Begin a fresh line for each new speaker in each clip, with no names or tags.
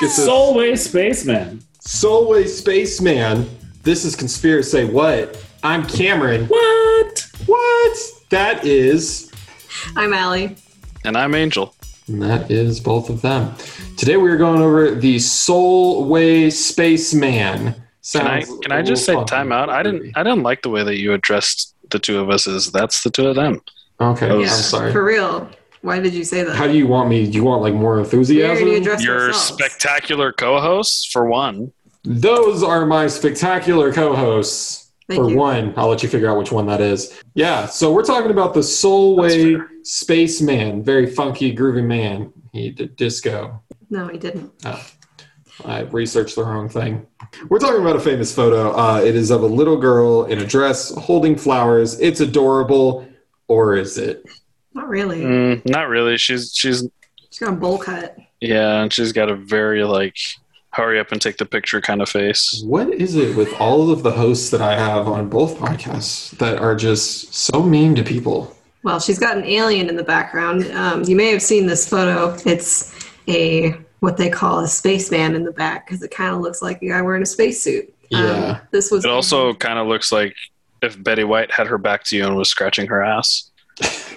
Gets a
Solway Spaceman.
Solway Spaceman. This is Conspiracy Say What? I'm Cameron.
What?
What? That is.
I'm Allie.
And I'm Angel.
And that is both of them. Today we are going over the Solway Spaceman.
Can I can I just say
little
time out? I didn't I didn't like the way that you addressed the two of us as that's the two of them.
Okay,
Yeah,
I'm sorry.
for real. Why did you say that?
How do you want me? Do you want like more enthusiasm?
already addressed
Your
ourselves.
spectacular co-hosts for one.
Those are my spectacular co-hosts.
Thank
for
you.
one, I'll let you figure out which one that is. Yeah, so we're talking about the Solway Spaceman, very funky, groovy man. He did disco.
No, he didn't.
I researched the wrong thing. We're talking about a famous photo. Uh, it is of a little girl in a dress holding flowers. It's adorable, or is it?
Not really.
Mm, not really. She's she's
She's got a bowl cut.
yeah, and she's got a very like hurry up and take the picture kind of face.
What is it with all of the hosts that I have on both podcasts that are just so mean to people?
Well, she's got an alien in the background. Um, you may have seen this photo. It's a what they call a spaceman in the back because it kind of looks like a guy wearing a spacesuit. Um,
Yeah.
this was
It also kind of looks like if Betty White had her back to you and was scratching her ass.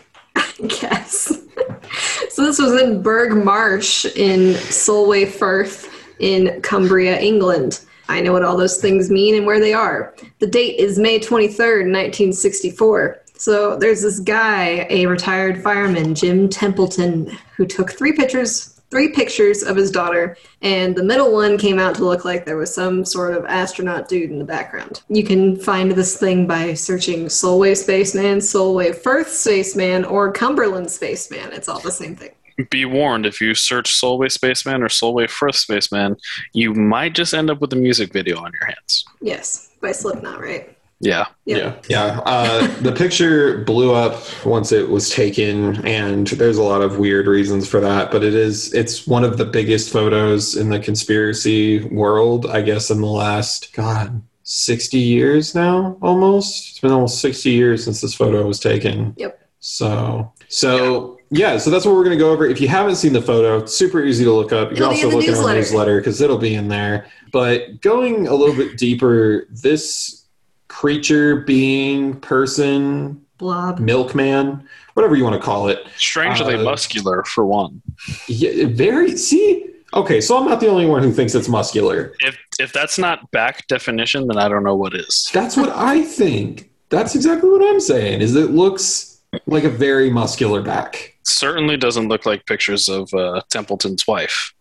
Yes. so this was in Burgh Marsh in Solway Firth in Cumbria, England. I know what all those things mean and where they are. The date is May 23rd, 1964. So there's this guy, a retired fireman, Jim Templeton, who took three pictures three pictures of his daughter, and the middle one came out to look like there was some sort of astronaut dude in the background. You can find this thing by searching Solway Spaceman, Solway Firth Spaceman, or Cumberland Spaceman. It's all the same thing.
Be warned, if you search Solway Spaceman or Solway Firth Spaceman, you might just end up with a music video on your hands.
Yes, by Slipknot, right?
Yeah.
Yeah, yeah. Uh, the picture blew up once it was taken, and there's a lot of weird reasons for that. But it is it's one of the biggest photos in the conspiracy world, I guess, in the last God sixty years now. Almost, it's been almost sixty years since this photo was taken.
Yep.
So, so yeah, so that's what we're gonna go over. If you haven't seen the photo, it's super easy to look up. You can
It'll be
also
the
look in our
newsletter.
newsletter because it'll be in there. But going a little bit deeper, this creature, being, person,
Blob.
milkman, whatever you want to call it.
Strangely
Uh,
muscular for one.
Yeah, very. See, okay, so I'm not the only one who thinks it's muscular.
If if that's not back definition, then I don't know what is.
That's what I think. That's exactly what I'm saying. Is it looks like a very muscular back.
Certainly doesn't look like pictures of uh, Templeton's wife.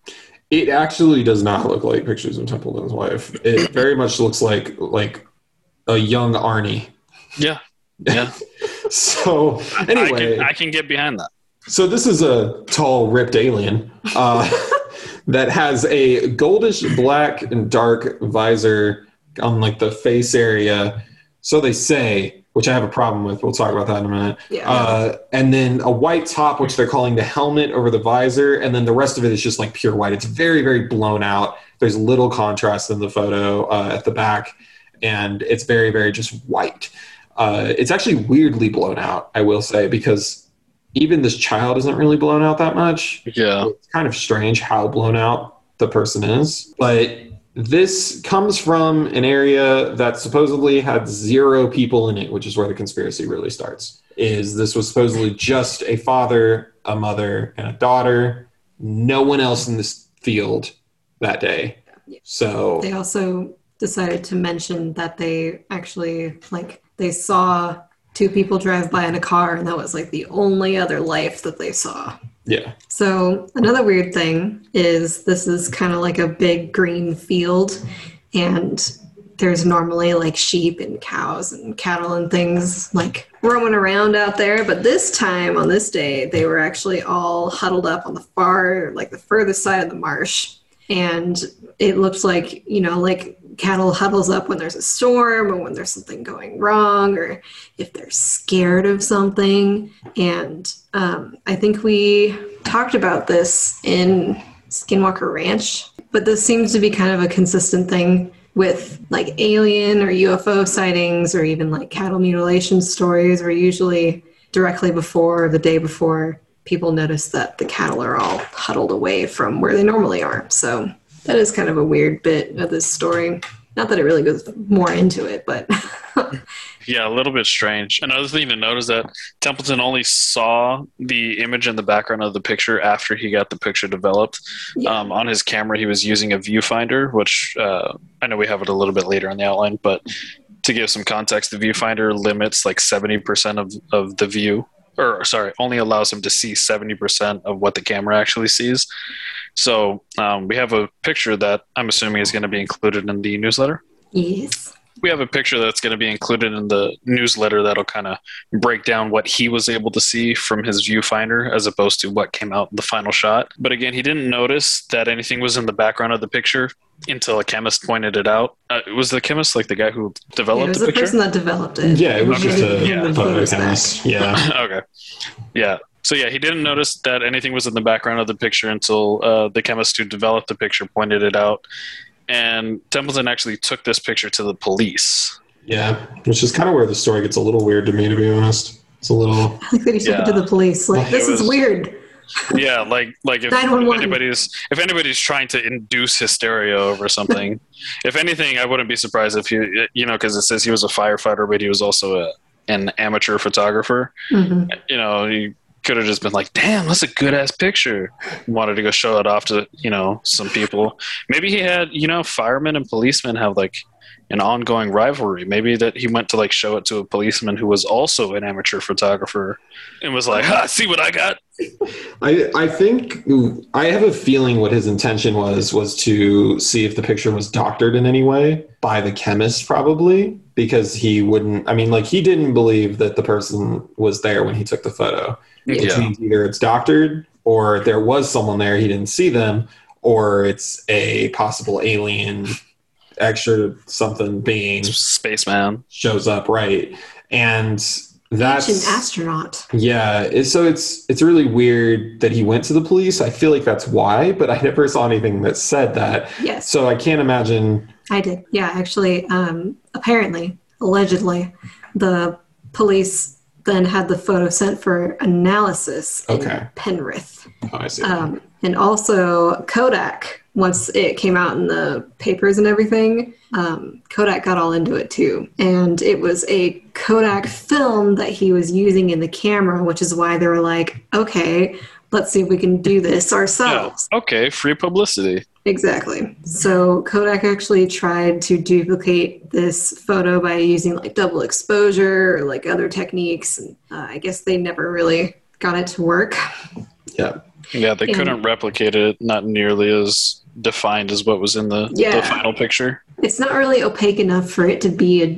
It actually does not look like pictures of Templeton's wife. It very much looks like like a young Arnie.
Yeah. Yeah.
So
I,
anyway,
can, I can get behind that.
So this is a tall, ripped alien uh, that has a goldish black and dark visor on like the face area. So they say, which I have a problem with. We'll talk about that in a minute.
Yeah.
Uh, and then a white top, which they're calling the helmet over the visor, and then the rest of it is just like pure white. It's very, very blown out. There's little contrast in the photo uh, at the back, and it's very, very just white. Uh, it's actually weirdly blown out, I will say, because even this child isn't really blown out that much.
Yeah.
It's kind of strange how blown out the person is. But this comes from an area that supposedly had zero people in it, which is where the conspiracy really starts. Is this was supposedly just a father, a mother, and a daughter. No one else in this field that day. So
They also decided to mention that they actually like they saw two people drive by in a car and that was like the only other life that they saw.
Yeah.
So another weird thing is this is kind of like a big green field and there's normally like sheep and cows and cattle and things like roaming around out there but this time on this day they were actually all huddled up on the far like the furthest side of the marsh and it looked like you know like cattle huddles up when there's a storm or when there's something going wrong or if they're scared of something and um, i think we talked about this in skinwalker ranch but this seems to be kind of a consistent thing with like alien or UFO sightings or even like cattle mutilation stories are usually directly before or the day before people notice that the cattle are all huddled away from where they normally are. So that is kind of a weird bit of this story. Not that it really goes more into it, but
Yeah, a little bit strange. Another thing to note is that Templeton only saw the image in the background of the picture after he got the picture developed.
Yeah.
Um, on his camera, he was using a viewfinder, which uh, I know we have it a little bit later in the outline, but to give some context, the viewfinder limits like 70% of, of the view, or sorry, only allows him to see 70% of what the camera actually sees. So um, we have a picture that I'm assuming is going to be included in the newsletter
yes.
We have a picture that's going to be included in the newsletter that'll kind of break down what he was able to see from his viewfinder as opposed to what came out in the final shot. But again, he didn't notice that anything was in the background of the picture until a chemist pointed it out. Uh, was the chemist like the guy who
Yeah, it
developed
was
the
the
picture?
person that developed it.
Yeah, it was
Okay.
just a
Yeah.
photochemist. Yeah.
okay. Yeah. So yeah, he didn't notice that anything was in the background of the picture until uh, the chemist who developed the picture pointed it out. And Templeton actually took this picture to the police.
Yeah. Which is kind of where the story gets a little weird to me, to be honest. It's a little.
I like that he took it to the police. Like,
It
this is
was-
weird.
yeah like like if, if anybody's if anybody's trying to induce hysteria over something if anything i wouldn't be surprised if he you know because it says he was a firefighter but he was also a, an amateur photographer
hmm
you know he could have just been like damn that's a good ass picture wanted to go show it off to you know some people maybe he had you know firemen and policemen have like an ongoing rivalry maybe that he went to like show it to a policeman who was also an amateur photographer and was like ha see what i got
I I think I have a feeling what his intention was was to see if the picture was doctored in any way by the chemist, probably because he wouldn't. I mean, like he didn't believe that the person was there when he took the photo. Which
Yeah.
means either it's doctored or there was someone there he didn't see them, or it's a possible alien extra something being
spaceman
shows up right and that's
Ancient astronaut.
yeah, so it's it's really weird that he went to the police. I feel like that's why, but I never saw anything that said that.
Yes,
So I can't imagine.
I did. Yeah, actually, um, apparently, allegedly, the police then had the photo sent for analysis in
Okay.
Penrith.
Oh, I see.
Um, and also Kodak, once it came out in the papers and everything, um, Kodak got all into it too. And it was a Kodak film that he was using in the camera, which is why they were like, okay, let's see if we can do this
Yeah.
ourselves.
Okay, free publicity.
Exactly. So Kodak actually tried to duplicate this photo by using like double exposure or like other techniques. And uh, I guess they never really got it to work.
yeah.
Yeah, they
And-
couldn't replicate it, not nearly as defined as what was in the,
Yeah.
the final picture.
It's not really opaque enough for it to be a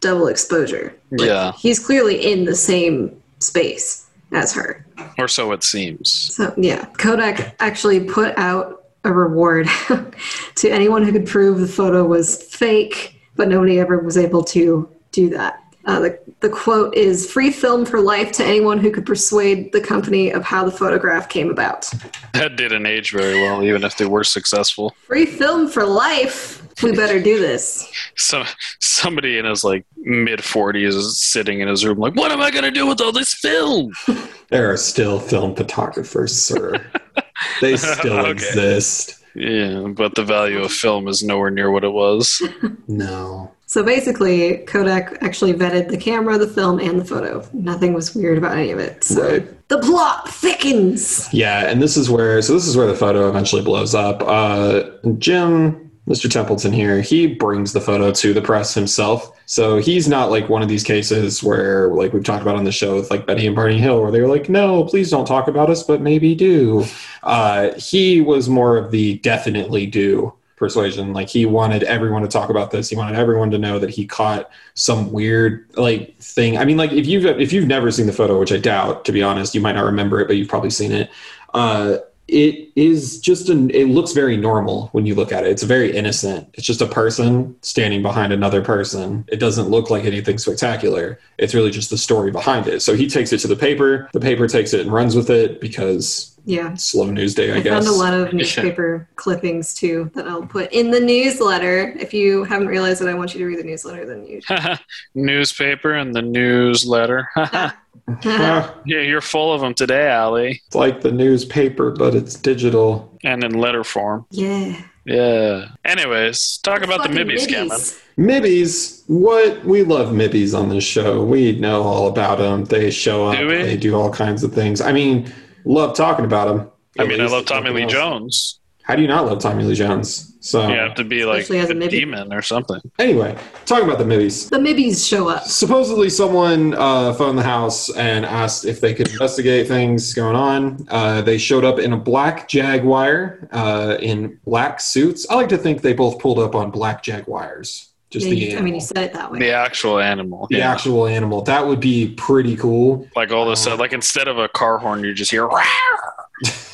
double exposure. Like,
Yeah.
He's clearly in the same space as her.
Or so it seems.
So, yeah. Kodak actually put out a reward to anyone who could prove the photo was fake, but nobody ever was able to do that. Uh, the, the quote is free film for life to anyone who could persuade the company of how the photograph came about.
That didn't age very well, even if they were successful.
Free film for life. We better do this.
So somebody in his like mid forties is sitting in his room like, what am I gonna do with all this film?
There are still film photographers, sir. they still
Okay.
exist.
Yeah, but the value of film is nowhere near what it was.
No.
So basically, Kodak actually vetted the camera, the film, and the photo. Nothing was weird about any of it. So
Right.
the plot thickens.
Yeah, and this is where so this is where the photo eventually blows up. Uh, Jim, Mr. Templeton here, he brings the photo to the press himself. So he's not like one of these cases where like we've talked about on the show with like Betty and Barney Hill, where they were like, no, please don't talk about us, but maybe do. Uh, he was more of the definitely do persuasion. Like he wanted everyone to talk about this. He wanted everyone to know that he caught some weird like thing. I mean, like if you've if you've never seen the photo, which I doubt, to be honest, you might not remember it, but you've probably seen it. Uh, it is just an. It looks very normal when you look at it. It's very innocent. It's just a person standing behind another person. It doesn't look like anything spectacular. It's really just the story behind it. So he takes it to the paper. The paper takes it and runs with it because
Yeah.
Slow news day, I, guess.
I,
guess.
found a lot of newspaper clippings too that I'll put in the newsletter. If you haven't realized that I want you to read the newsletter, then you
Newspaper and the newsletter.
Ah,
yeah, you're full of them today, Allie.
it's like the newspaper, but it's digital.
And in letter form.
Yeah.
Yeah. Anyways, talk about the
Mibbies,
Mibby scamming.
middies.
Mibbies, what we love Mibbies on this show. We know all about them. They show up.
Do we?
They do all kinds of things. I mean, love talking about them.
I mean, I love Tommy Lee Jones.
How do you not love Tommy Lee Jones? So
You have to be like
Especially as a
a demon or something.
anyway, talking about the Mibbies.
The Mibbies show up.
Supposedly, someone uh, phoned the house and asked if they could investigate things going on. Uh, they showed up in a black Jaguar uh, in black suits. I like to think they both pulled up on black Jaguars. Just
Yeah,
the
you- I mean, you said it that way.
The actual animal.
the
yeah.
actual animal. That would be pretty cool.
Like all this, like instead of a car horn, you just hear,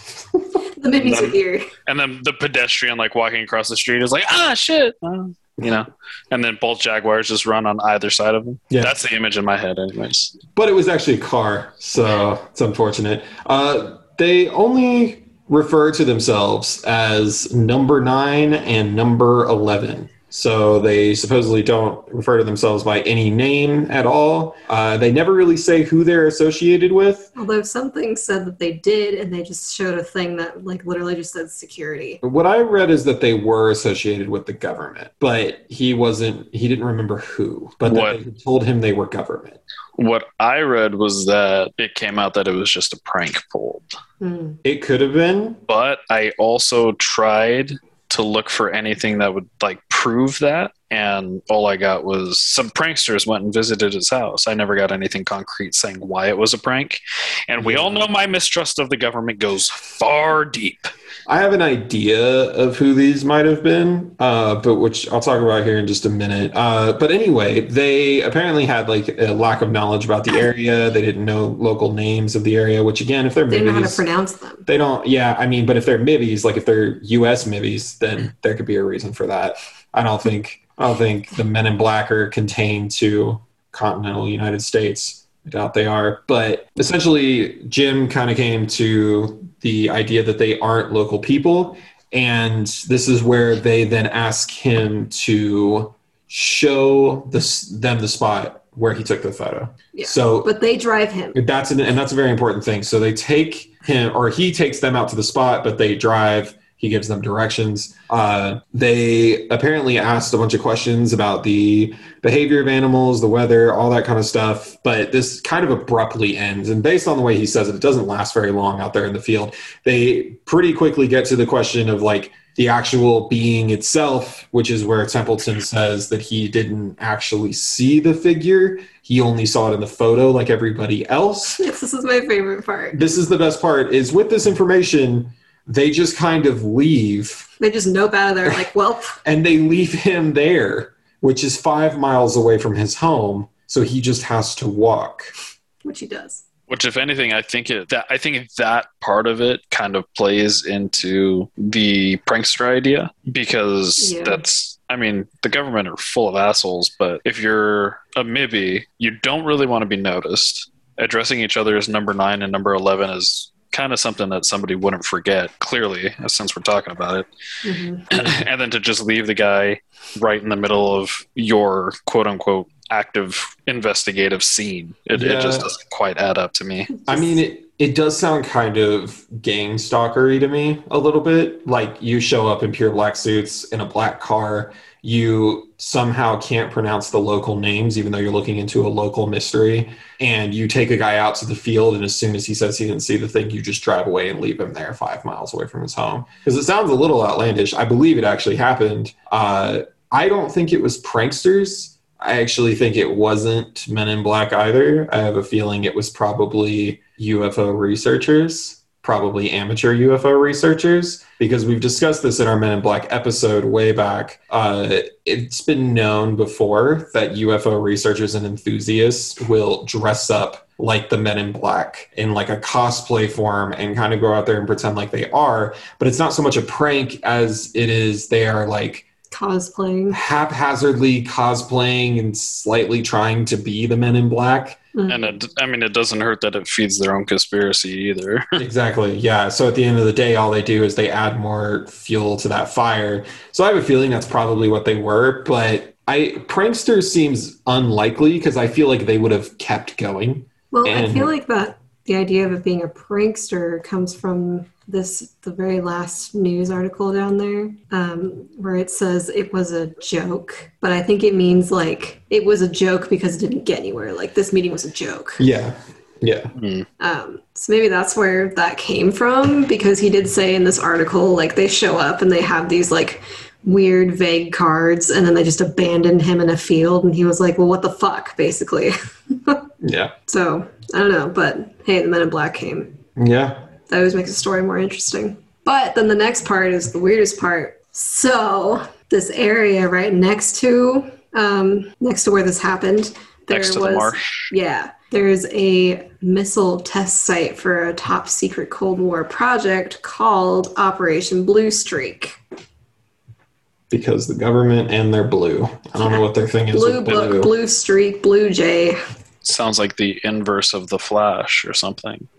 The Mibbies are here.
and then the pedestrian like walking across the street is like, ah, shit, Uh, you know, and then both jaguars just run on either side of them.
Yeah.
That's the image in my head, anyways.
But it was actually a car, so it's unfortunate. Uh, they only refer to themselves as number nine and number 11. So they supposedly don't refer to themselves by any name at all. Uh, they never really say who they're associated with.
Although something said that they did, and they just showed a thing that like literally just said security.
What I read is that they were associated with the government, but he wasn't, he didn't remember who, but that they told him they were government.
What I read was that it came out that it was just a prank pulled.
Hmm.
It could have been,
But I also tried to look for anything that would like prove that. And all I got was some pranksters went and visited his house. I never got anything concrete saying why it was a prank. And we all know my mistrust of the government goes far deep.
I have an idea of who these might have been, uh, but which I'll talk about here in just a minute. Uh, but anyway, they apparently had like a lack of knowledge about the area. They didn't know local names of the area, which again, if they're
They didn't know how to pronounce them.
they don't. Yeah, I mean, but if they're Mibbies, like if they're U.S. Mibbies, then there could be a reason for that. I don't think. I don't think the Men in Black are contained to continental United States. I doubt they are. But essentially, Jim kind of came to the idea that they aren't local people. And this is where they then ask him to show this, them the spot where he took the photo.
Yeah.
So
But they drive him.
that's an, and that's a very important thing. So they take him, or he takes them out to the spot, but they drive. He gives them directions. Uh, they apparently asked a bunch of questions about the behavior of animals, the weather, all that kind of stuff. But this kind of abruptly ends. And based on the way he says it, it doesn't last very long out there in the field. They pretty quickly get to the question of like the actual being itself, which is where Templeton says that he didn't actually see the figure. He only saw it in the photo like everybody else.
Yes, this is my favorite part.
This is the best part is with this information, they just kind of leave
They just nope out of there like, well,
and they leave him there, which is five miles away from his home. So he just has to walk.
which he does.
Which, if anything, I think it that I think that part of it kind of plays into the prankster idea because
Yeah.
that's. I mean, the government are full of assholes, but if you're a Mibby, you don't really want to be noticed. Addressing each other as number nine and number eleven is kind of something that somebody wouldn't forget. Clearly, since we're talking about it,
Mhm.
and then to just leave the guy right in the middle of your quote unquote active investigative scene. It,
Yeah.
it just doesn't quite add up to me.
I mean, it, it does sound kind of gang stalkery to me a little bit. Like you show up in pure black suits in a black car. You somehow can't pronounce the local names, even though you're looking into a local mystery. And you take a guy out to the field, and as soon as he says he didn't see the thing, you just drive away and leave him there five miles away from his home. Because it sounds a little outlandish. I believe it actually happened. Uh, I don't think it was pranksters. I actually think it wasn't Men in Black either. I have a feeling it was probably UFO researchers, probably amateur UFO researchers, because we've discussed this in our Men in Black episode way back. Uh, it's been known before that UFO researchers and enthusiasts will dress up like the Men in Black in like a cosplay form and kind of go out there and pretend like they are. But it's not so much a prank as it is they are like
cosplaying.
haphazardly cosplaying and slightly trying to be the men in black.
Mm.
And it, I mean, it doesn't hurt that it feeds their own conspiracy either.
exactly. Yeah. So at the end of the day, all they do is they add more fuel to that fire. So I have a feeling that's probably what they were, but I prankster seems unlikely because I feel like they would have kept going.
Well, I feel like that the idea of it being a prankster comes from this the very last news article down there, um, where it says it was a joke. But I think it means like it was a joke because it didn't get anywhere. Like this meeting was a joke.
Yeah. Yeah.
Um, so maybe that's where that came from because he did say in this article like they show up and they have these like weird vague cards and then they just abandoned him in a field and he was like well what the fuck basically
Yeah.
so i don't know but hey the men in black came
Yeah.
That always makes the story more interesting but then the next part is the weirdest part so this area right next to um, next to where this happened there
Next to
was
the marsh.
yeah there's a missile test site for a top secret cold war project called operation blue streak
Because the government and they're blue. I don't know what their thing is.
blue
with
book blue streak blue jay
Sounds like the inverse of the Flash or something.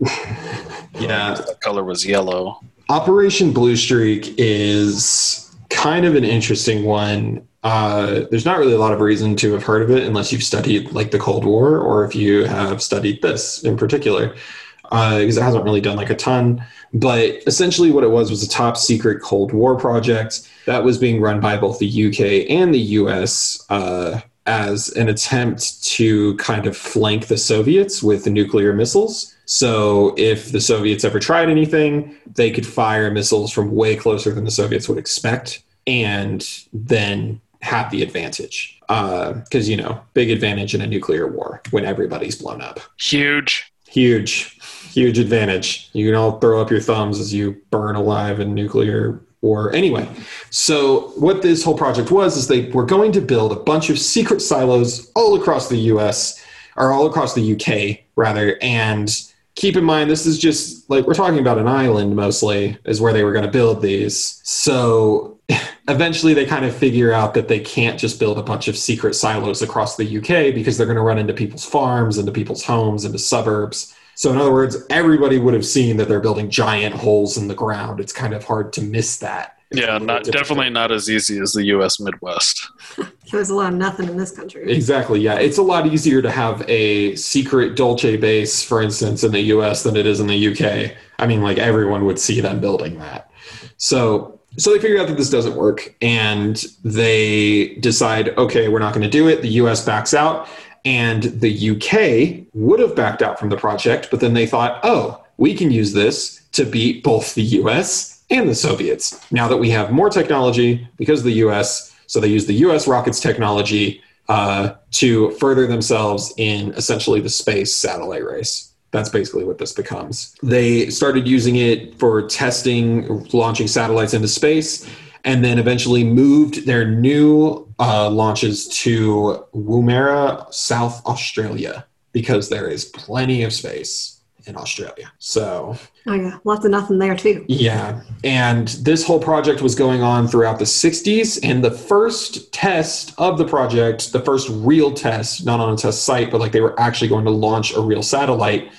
Yeah.
The color was yellow.
Operation Blue Streak is kind of an interesting one. Uh, there's not really a lot of reason to have heard of it unless you've studied like the Cold War or if you have studied this in particular, because it hasn't really done like a ton. But essentially, what it was was a top secret Cold War project that was being run by both the UK and the US uh, as an attempt to kind of flank the Soviets with nuclear missiles. So if the Soviets ever tried anything, they could fire missiles from way closer than the Soviets would expect and then have the advantage. Uh, because, you know, big advantage in a nuclear war when everybody's blown up.
Huge.
Huge, huge advantage. You can all throw up your thumbs as you burn alive in nuclear war. Anyway, so what this whole project was is they were going to build a bunch of secret silos all across the US, or all across the UK, rather. And keep in mind, this is just like we're talking about an island mostly, is where they were going to build these. So eventually they kind of figure out that they can't just build a bunch of secret silos across the UK because they're going to run into people's farms, into people's homes, into suburbs. So, in other words, everybody would have seen that they're building giant holes in the ground. It's kind of hard to miss that.
Yeah, not definitely not as easy as the U.S. Midwest.
there's a lot of nothing in this country
Exactly. Yeah. It's a lot easier to have a secret Dulce base, for instance, in the US than it is in the UK. I mean, like everyone would see them building that. So, so they figure out that this doesn't work and they decide, okay, we're not going to do it. The US backs out and the UK would have backed out from the project, but then they thought, oh, we can use this to beat both the US and the Soviets. Now that we have more technology because of the US, so they use the US rockets technology uh, to further themselves in essentially the space satellite race. That's basically what this becomes. They started using it for testing, launching satellites into space, and then eventually moved their new uh, launches to Woomera, South Australia, because there is plenty of space in Australia. So
oh yeah lots of nothing there too
yeah. And this whole project was going on throughout the 60s. And the first test of the project, the first real test, not on a test site, but like they were actually going to launch a real satellite,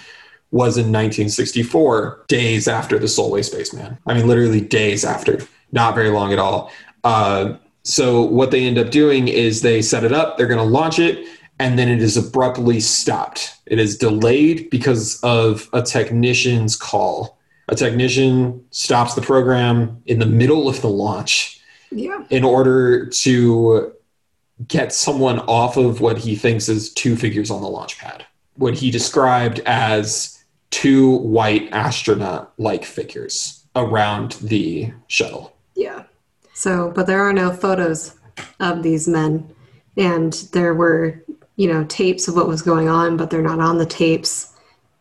was in 1964, days after the Solway Spaceman. I mean, literally days after, not very long at all. Uh, so, what they end up doing is they set it up, they're going to launch it, and then it is abruptly stopped. It is delayed because of a technician's call. A technician stops the program in the middle of the launch
yeah
in order to get someone off of what he thinks is two figures on the launch pad. What he described as two white astronaut like figures around the shuttle.
Yeah so but there are no photos of these men and there were you know tapes of what was going on but they're not on the tapes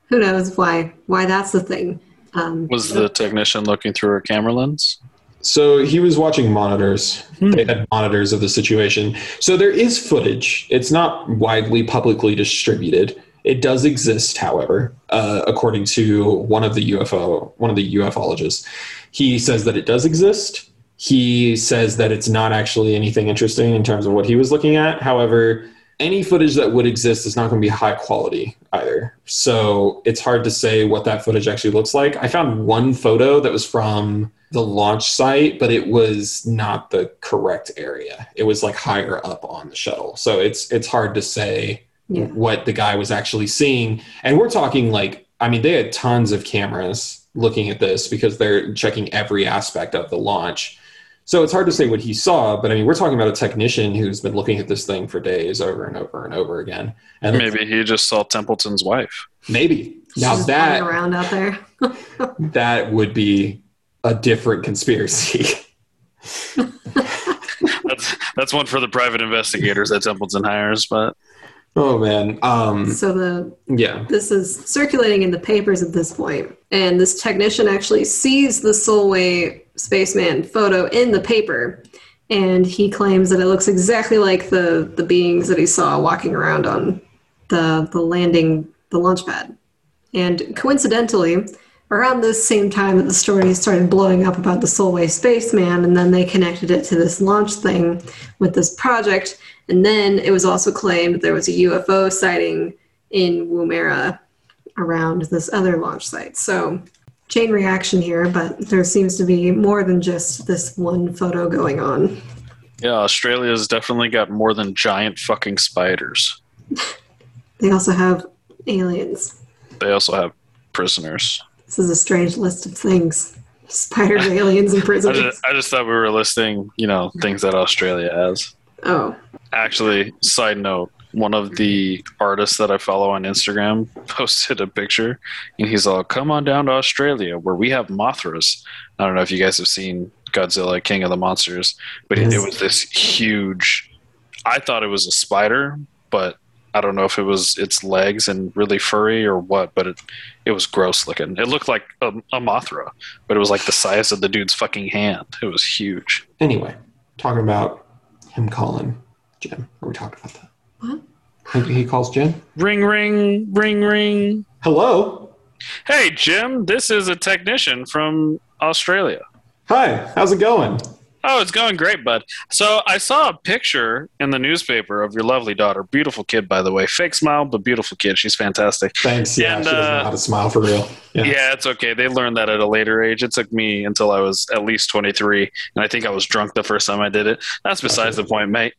who knows why why that's the thing um,
Was the technician looking through a camera lens?
So he was watching monitors. They had monitors of the situation. So there is footage. It's not widely publicly distributed. It does exist, however, uh, according to one of the UFO, one of the ufologists. He says that it does exist. he says that it's not actually anything interesting in terms of what he was looking at. However, any footage that would exist is not going to be high quality either. So it's hard to say what that footage actually looks like. I found one photo that was from the launch site, but it was not the correct area. It was like higher up on the shuttle. So it's it's hard to say
Yeah.
what the guy was actually seeing. And we're talking like I mean they had tons of cameras looking at this because they're checking every aspect of the launch. So it's hard to say what he saw, but I mean, we're talking about a technician who's been looking at this thing for days over and over and over again. And
Maybe he just saw Templeton's wife.
maybe
She's
now
just
that
around out there.
that would be a different conspiracy.
That's that's one for the private investigators that Templeton hires. But
oh man, um,
so the
yeah,
this is circulating in the papers at this point, and this technician actually sees the Solway spaceman photo in the paper, and he claims that it looks exactly like the the beings that he saw walking around on the the landing the launch pad. And coincidentally, around this same time that the story started blowing up about the Solway spaceman, and then they connected it to this launch thing with this project, and then it was also claimed there was a UFO sighting in Woomera around this other launch site. So, chain reaction here, but there seems to be more than just this one photo going on.
yeah, Australia's definitely got more than giant fucking spiders.
They also have aliens.
They also have prisoners.
This is a strange list of things spiders, aliens, and
I just, I just thought we were listing, you know, things that Australia has.
Oh,
Actually, side note, one of the artists that I follow on Instagram posted a picture and he's all, come on down to Australia where we have Mothras. I don't know if you guys have seen Godzilla, King of the Monsters, but it, it was this huge, I thought it was a spider, but I don't know if it was its legs and really furry or what, but it, it was gross looking. It looked like a, a Mothra, but it was like the size of the dude's fucking hand. It was huge.
Anyway, talking about him calling Jim. Are we talking about that?
What?
He, he calls Jim.
Ring, ring, ring, ring.
Hello.
Hey, Jim, this is a technician from Australia.
Hi. How's it going?
Oh, it's going great, bud. So I saw a picture in the newspaper of your lovely daughter. Beautiful kid, by the way. Fake smile, but beautiful kid. She's fantastic.
Thanks. Yeah,
And,
she doesn't know
uh,
how to smile for real. Yeah.
Yeah, it's okay. They learned that at a later age. It took me until I was at least 23, and I think I was drunk the first time I did it. That's besides the point, mate.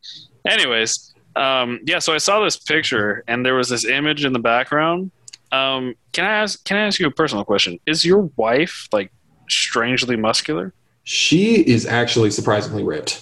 Anyways, um, yeah. So I saw this picture, and there was this image in the background. Um, can I ask? Can I ask you a personal question? Is your wife like strangely muscular?
She is actually surprisingly ripped.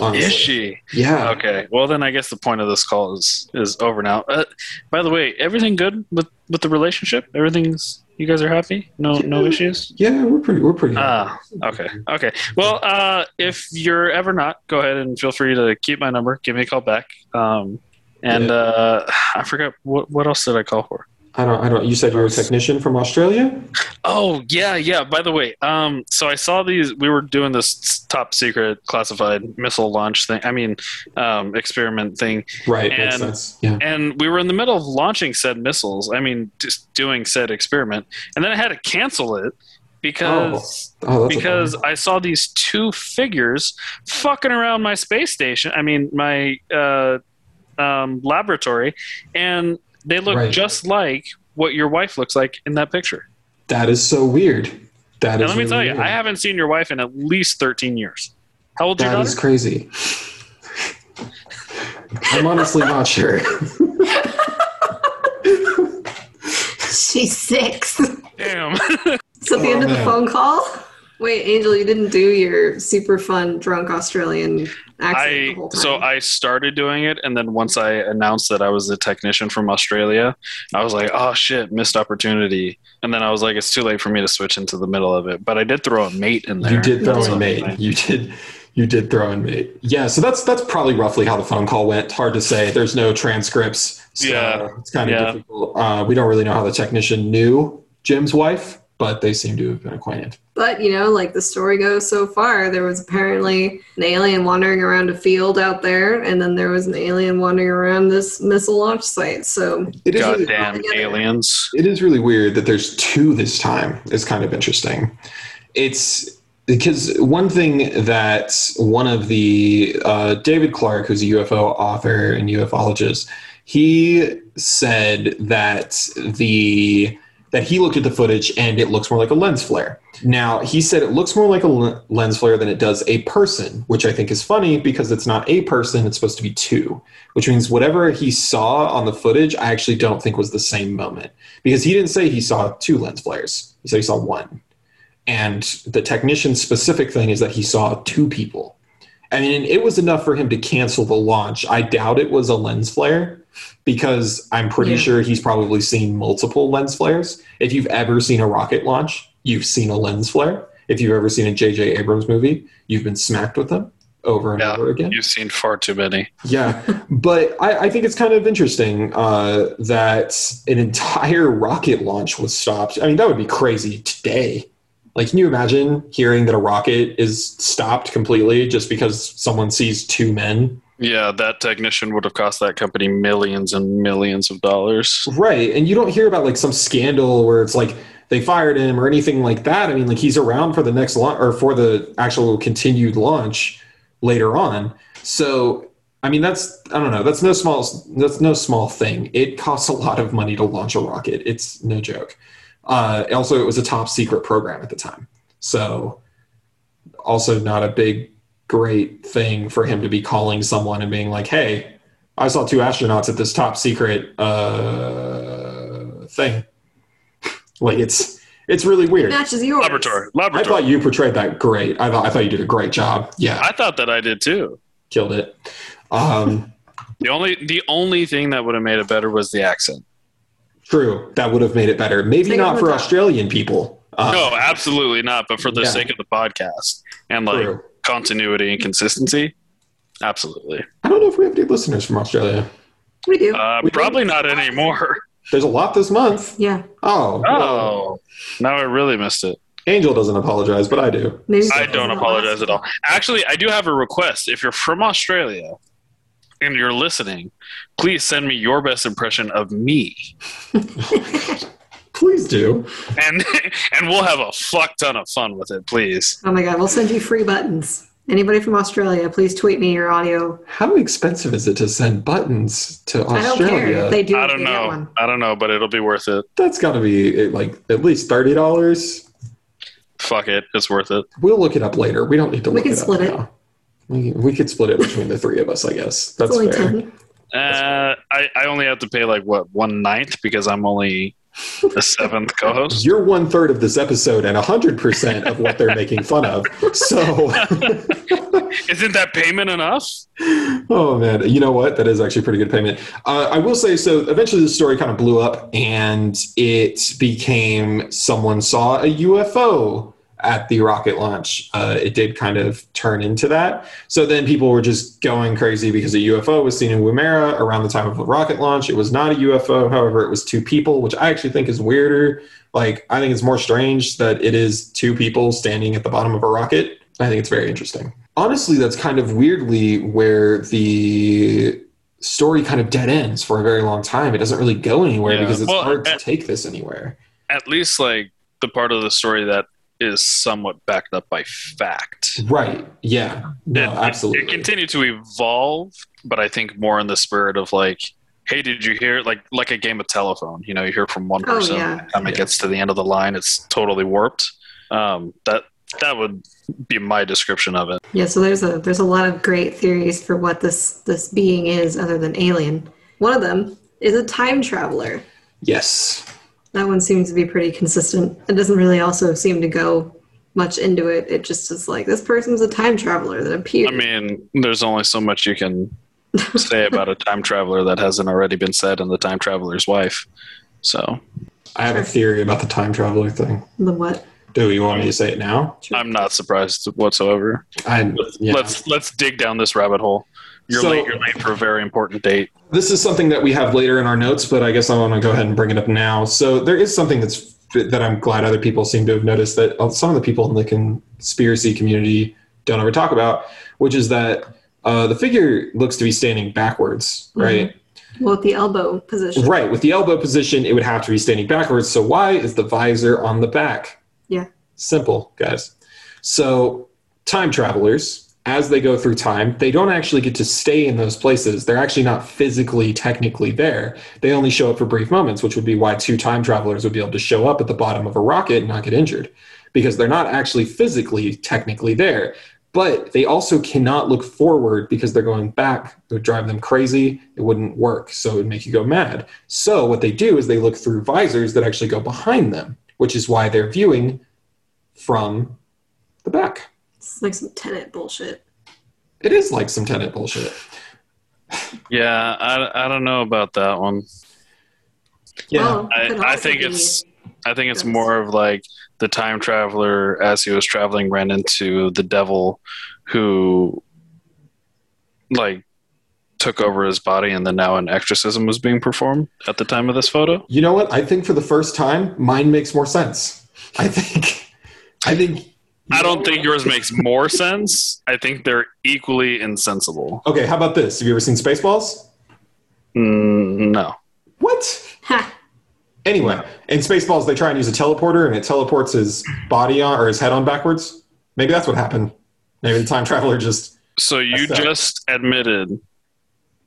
Honestly.
Is she?
Yeah.
Okay. Well, then I guess the point of this call is is over now. Uh, by the way, everything good with with the relationship? Everything's you guys are happy? No no issues?
Yeah, we're pretty. We're pretty.
Ah, okay, okay. Well, uh, if you're ever not, go ahead and feel free to keep my number. Give me a call back. Um, and
Yeah.
uh, I forgot what what else did I call for?
I don't. I don't. You said you're a technician from Australia.
Oh yeah, yeah. By the way, um, so I saw these. We were doing this top secret classified missile launch thing. I mean, um, experiment thing,
Right. makes
And-
sense. Yeah.
and we were in the middle of launching said missiles. I mean, just doing said experiment, and then I had to cancel it because
Oh, a
because. I saw these two figures fucking around my space station. I mean, my uh, um, laboratory, and they look
Right.
just like what your wife looks like in that picture.
that is so weird. That
And
is.
let me
really
tell you,
weird.
I haven't seen your wife in at least thirteen years. How old's your daughter?
is crazy. I'm honestly not sure.
she's six.
Damn.
So at the
Oh,
end of the
oh,
phone call, wait, Angel, you didn't do your super fun drunk Australian accent the
I
whole time.
so I started doing it, and then once I announced that I was a technician from Australia, I was like, "Oh shit, missed opportunity!" And then I was like, "It's too late for me to switch into the middle of it." But I did throw a mate in there.
You did throw
That's
in mate.
something.
You did. You did throw in mate. Yeah. So that's that's probably roughly how the phone call went. Hard to say. There's no transcripts. So
Yeah.
It's kind of
Yeah.
difficult. Uh, we don't really know how the technician knew Jim's wife, but they seem to have been acquainted.
But you know, like the story goes so far, there was apparently an alien wandering around a field out there, and then there was an alien wandering around this missile launch site. So
It is.
Goddamn
together.
aliens!
it is really weird that there's two this time. It's kind of interesting. It's because one thing that one of the uh, David Clarke, who's a UFO author and ufologist, he said that the that he looked at the footage and it looks more like a lens flare. Now he said it looks more like a l- lens flare than it does a person, which I think is funny because it's not a person; it's supposed to be two, which means whatever he saw on the footage, I actually don't think was the same moment because he didn't say he saw two lens flares; he said he saw one. And the technician specific thing is that he saw two people. I mean, it was enough for him to cancel the launch. I doubt it was a lens flare because I'm pretty
Yeah.
sure he's probably seen multiple lens flares. If you've ever seen a rocket launch, you've seen a lens flare. If you've ever seen a J.J. Abrams movie, you've been smacked with them over and
Yeah.
over again.
You've seen far too many.
Yeah, but I, I think it's kind of interesting uh, that an entire rocket launch was stopped. I mean, that would be crazy today. Like, can you imagine hearing that a rocket is stopped completely just because someone sees two men?
Yeah, that technician would have cost that company millions and millions of dollars.
Right. And you don't hear about like some scandal where it's like they fired him or anything like that. I mean, like he's around for the next launch or for the actual continued launch later on. So, I mean, that's I don't know. That's no small that's no small thing. It costs a lot of money to launch a rocket. It's no joke. Uh, also, it was a top secret program at the time. So, also not a big great thing for him to be calling someone and being like, "Hey, I saw two astronauts at this top secret uh, thing." Like it's it's really weird.
Matches yours.
Laboratory.
I
Laboratory.
thought you portrayed that great. I thought I thought you did a great job. Yeah,
I thought that I did too.
killed it. Um,
The only the only thing that would have made it better was the accent.
true, that would have made it better. Maybe
Take
not for
the.
Australian people. Uh,
No, absolutely not. But for the
Yeah.
sake of the podcast and like
true.
Continuity and consistency, absolutely.
I don't know if we have any listeners from Australia.
We do.
Uh,
We-
probably not anymore.
There's a lot this month.
yeah.
Oh, well,
Oh, now I really missed it.
Angel doesn't apologize, but I do.
Maybe
I don't apologize at all. Actually, I do have a request. If you're from Australia and you're listening, please send me your best impression of me,
Please do.
and and we'll have a fuck ton of fun with it. Please.
Oh my god, we'll send you free buttons. Anybody from Australia, please tweet me your audio.
How expensive is it to send buttons to
I don't
Australia?
care. They do.
I don't know.
one.
I don't know, but it'll be worth it.
That's got to be like at least thirty dollars.
Fuck it, it's worth it.
We'll look it up later. We don't need to. Look it up.
We
look
can
it
split
up
it.
now. We, we could split it between the three of us, I guess. That's
It's only
fair.
ten.
Uh, I I only have to pay like what one ninth because I'm only the seventh co-host.
You're one third of this episode and hundred percent of what they're making fun of. So,
Isn't that payment enough?
oh man, you know what? That is actually pretty good payment. Uh, I will say so. Eventually, the story kind of blew up, and it became someone saw a UFO at the rocket launch. Uh, it did kind of turn into that. So then people were just going crazy because a UFO was seen in Woomera around the time of the rocket launch. It was not a UFO, however, it was two people, which I actually think is weirder. Like, I think it's more strange that it is two people standing at the bottom of a rocket. I think it's very interesting. Honestly, that's kind of weirdly where the story kind of dead ends for a very long time. It doesn't really go anywhere
Yeah.
because it's
Well,
hard to
uh,
take this anywhere.
At least like the part of the story that is somewhat backed up by fact.
Right. Yeah. No,
It- it-
absolutely.
It, continued to evolve, but I think more in the spirit of like, hey, did you hear like like a game of telephone? You know, you hear from one
Oh,
person,
yeah.
by the time it
Yeah.
gets to the end of the line, it's totally warped. Um, that that would be my description of it.
Yeah, so there's a there's a lot of great theories for what this this being is other than alien. One of them is a time traveler.
yes.
That one seems to be pretty consistent. It doesn't really also seem to go much into it. It just is like this person's a time traveler that appeared.
I mean, there's only so much you can say about a time traveler that hasn't already been said in the time traveler's wife. So
I have a theory about the time traveler thing.
the what?
Do you want me to say it now?
I'm not surprised whatsoever.
I yeah.
Let's let's dig down this rabbit hole. You're
So-
late. You're late for a very important date.
this is something that we have later in our notes, but I guess I want to go ahead and bring it up now. So there is something that's that I'm glad other people seem to have noticed that some of the people in the conspiracy community don't ever talk about, which is that uh, the figure looks to be standing backwards, right?
Well, with the elbow position.
Right. With the elbow position, it would have to be standing backwards. So why is the visor on the back?
Yeah.
Simple, guys. So, time travelers, as they go through time, they don't actually get to stay in those places. They're actually not physically, technically there. They only show up for brief moments, which would be why two time travelers would be able to show up at the bottom of a rocket and not get injured because they're not actually physically, technically there. But they also cannot look forward because they're going back. It would drive them crazy. It wouldn't work. So it would make you go mad. So what they do is they look through visors that actually go behind them, which is why they're viewing from the back.
It's like some Tenet bullshit.
It is like some Tenet bullshit.
Yeah, I, I don't know about that one.
Yeah.
Well,
I, I think it's I think it's more of like the time traveler as he was traveling ran into the devil who like took over his body and then now an exorcism was being performed at the time of this photo.
You know what? I think for the first time, mine makes more sense. I think. I think.
I don't think yours makes more sense. I think they're equally insensible.
Okay, how about this? Have you ever seen Spaceballs?
Mm, no.
What?
Ha!
Anyway, in Spaceballs, they try and use a teleporter, and it teleports his body on or his head on backwards. Maybe that's what happened. Maybe the time traveler just.
So you
That's that.
just admitted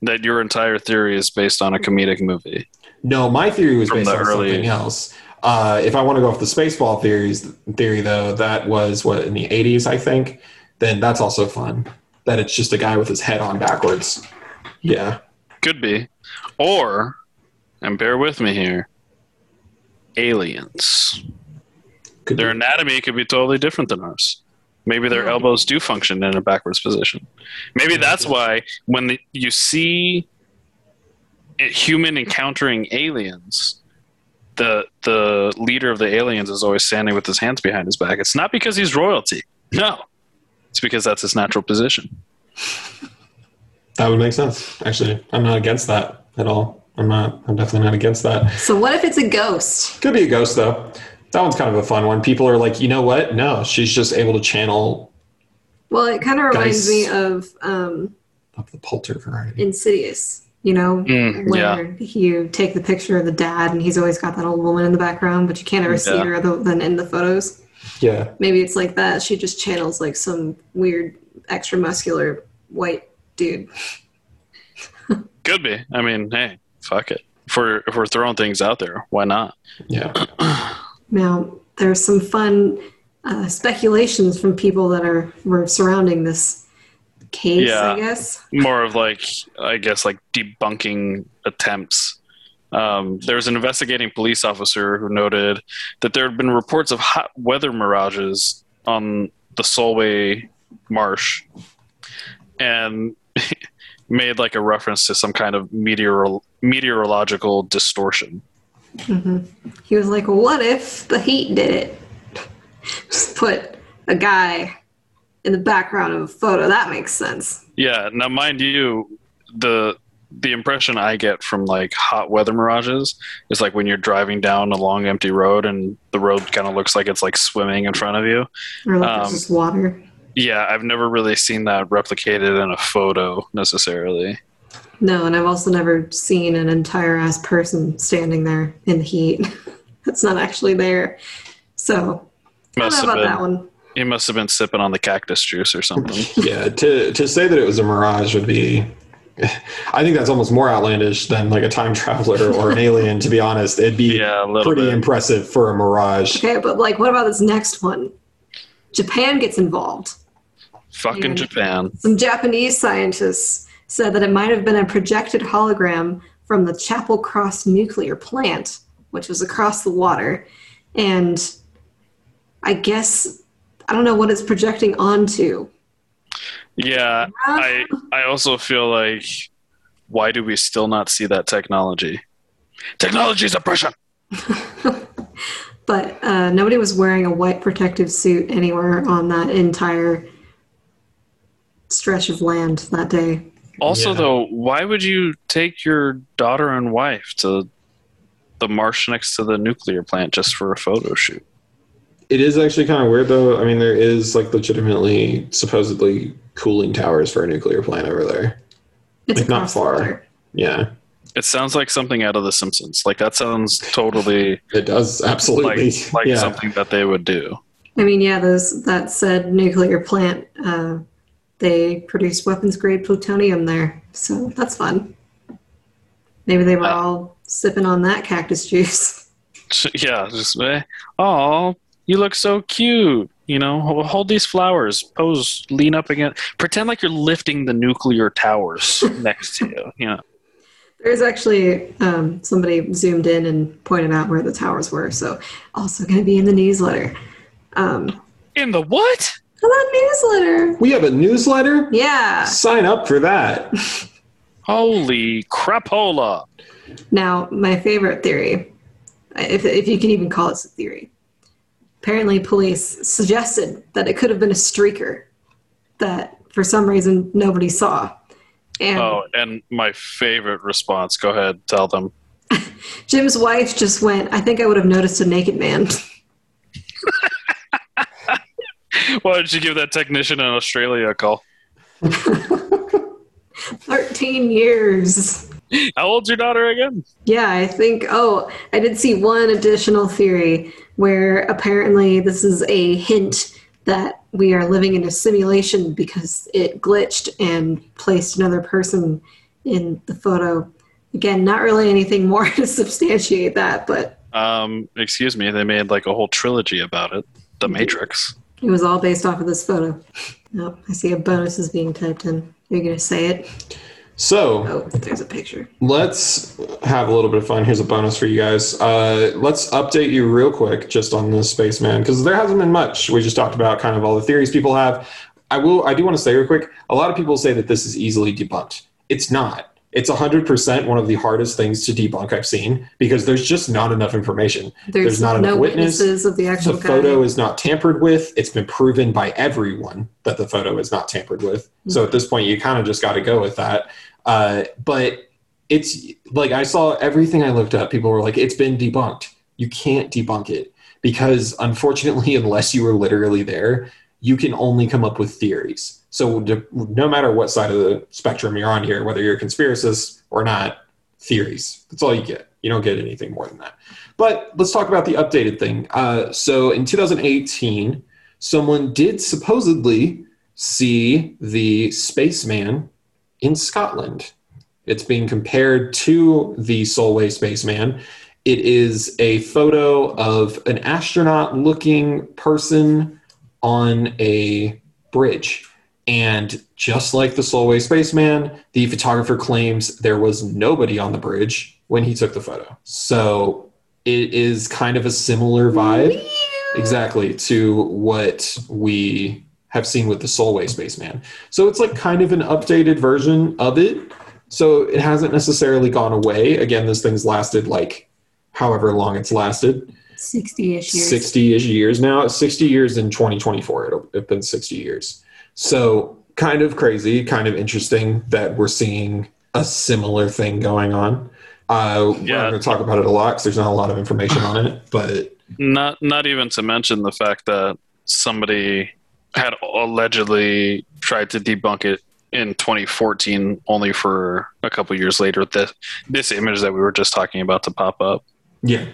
that your entire theory is based on a comedic movie.
No, my theory was
From
based
the
on
early-
something else. Uh, if I want to go off the Spaceball theories theory, though, that was what in the '80s, I think. Then that's also fun. That it's just a guy with his head on backwards. Yeah.
Could be. Or, and bear with me here, aliens.
Could
Their
be.
anatomy could be totally different than ours. Maybe their elbows do function in a backwards position. Maybe that's why when the, you see a human encountering aliens, the the leader of the aliens is always standing with his hands behind his back. It's not because he's royalty. No. It's because that's his natural position.
That would make sense. Actually, I'm not against that at all. I'm not. I'm definitely not against that.
So what if it's a ghost?
Could be a ghost though. That one's kind of a fun one. People are like, you know what? No, she's just able to channel
Well, it kind of reminds
Guys.
me of um,
of the polter variety.
Insidious. You know,
Mm,
where you take the picture of the dad and he's always got that old woman in the background, but you can't ever see her other than in the photos.
Yeah,
Maybe it's like that. She just channels like some weird, extra muscular white dude.
Could be. I mean, hey, fuck it. If we're, if we're throwing things out there, why not?
yeah.
Now, there's some fun uh, speculations from people that are were surrounding this case.
Yeah.
I guess.
more of like I guess like debunking attempts. Um, there was an investigating police officer who noted that there had been reports of hot weather mirages on the Solway Marsh, and made like a reference to some kind of meteor- meteorological distortion.
He was like, "What if the heat did it? Just put a guy in the background of a photo. That makes sense."
Yeah. Now, mind you, the the impression I get from like hot weather mirages is like when you're driving down a long empty road and the road kind of looks like it's like swimming in front of you.
Or like
Um,
it's just water.
Yeah, I've never really seen that replicated in a photo necessarily.
No, and I've also never seen an entire ass person standing there in the heat. It's not actually there. So I don't know about that one.
He must have been sipping on the cactus juice or something.
yeah. To to say that it was a mirage would be. I think that's almost more outlandish than like a time traveler or an alien. To be honest, it'd be
yeah,
pretty
bit.
impressive for a mirage.
Okay, but like, what about this next one? Japan gets involved.
Fucking
And-
Japan.
Some Japanese scientists said that it might have been a projected hologram from the Chapelcross nuclear plant, which was across the water. And I guess, I don't know what it's projecting onto.
Yeah, I I also feel like why do we still not see that technology? Technology is oppression.
But uh, nobody was wearing a white protective suit anywhere on that entire stretch of land that day.
Also,
Yeah.
though, why would you take your daughter and wife to the marsh next to the nuclear plant just for a photo shoot?
It is actually kind of weird though. I mean, there is like legitimately, supposedly cooling towers for a nuclear plant over there.
It's
Like, not far.
water.
Yeah,
It sounds like something out of The Simpsons. Like that sounds totally
it does absolutely.
like like
yeah.
something that they would do.
I mean, yeah, those that said nuclear plant, uh, they produce weapons grade plutonium there, so that's fun. Maybe they were
Uh,
all sipping on that cactus juice.
Yeah, just me. oh, you look so cute. You know, hold these flowers. Pose, lean up again. Pretend like you're lifting the nuclear towers next to you. You know,
There's actually um, somebody zoomed in and pointed out where the towers were, so also going to be in the newsletter. Um,
in the what?
the newsletter,
We have a newsletter.
yeah.
Sign up for that.
Holy crapola!
Now, my favorite theory, if, if you can even call it a theory, apparently police suggested that it could have been a streaker that for some reason nobody saw. And
Oh, and my favorite response. Go ahead, tell them.
Jim's wife just went, I think I would have noticed a naked man.
Why did you give that technician in Australia a call?
13 years.
How old's your daughter again?
Yeah, I think. Oh, I did see one additional theory where apparently this is a hint that we are living in a simulation because it glitched and placed another person in the photo. Again, not really anything more to substantiate that, but
Um, excuse me, they made like a whole trilogy about it. The Matrix.
it was all based off of this photo. Oh, I see a bonus is being typed in. Are you going to say it?
So
Oh, there's a picture.
let's have a little bit of fun. Here's a bonus for you guys. Uh, let's update you real quick just on the spaceman because there hasn't been much. We just talked about kind of all the theories people have. I will. I do want to say real quick. A lot of people say that this is easily debunked. It's not. It's 100% one of the hardest things to debunk I've seen because there's just not enough information.
There's,
There's not enough witness.
witnesses of the actual
the
guy.
photo is not tampered with. It's been proven by everyone that the photo is not tampered with. So at this point, you kind of just got to go with that. Uh, but it's like I saw everything I looked up. People were like, "It's been debunked." You can't debunk it because, unfortunately, unless you were literally there, you can only come up with theories. So no matter what side of the spectrum you're on here, whether you're a conspiracist or not, theories. That's all you get. You don't get anything more than that. But let's talk about the updated thing. Uh, so in 2018, someone did supposedly see the spaceman in Scotland. It's being compared to the Solway spaceman. It is a photo of an astronaut looking person on a bridge. And just like the Solway spaceman, the photographer claims there was nobody on the bridge when he took the photo. So it is kind of a similar vibe, exactly, to what we have seen with the Solway spaceman. So it's like kind of an updated version of it. So it hasn't necessarily gone away. Again, this thing's lasted like however long it's lasted.
60 ish years.
60 ish years now. 60 years in 2024. It'll have been 60 years. So kind of crazy, kind of interesting that we're seeing a similar thing going on. Uh, We're not going to talk about it a lot because there's not a lot of information on it. But
Not not even to mention the fact that somebody had allegedly tried to debunk it in 2014, only for a couple years later this this image that we were just talking about to pop up.
yeah.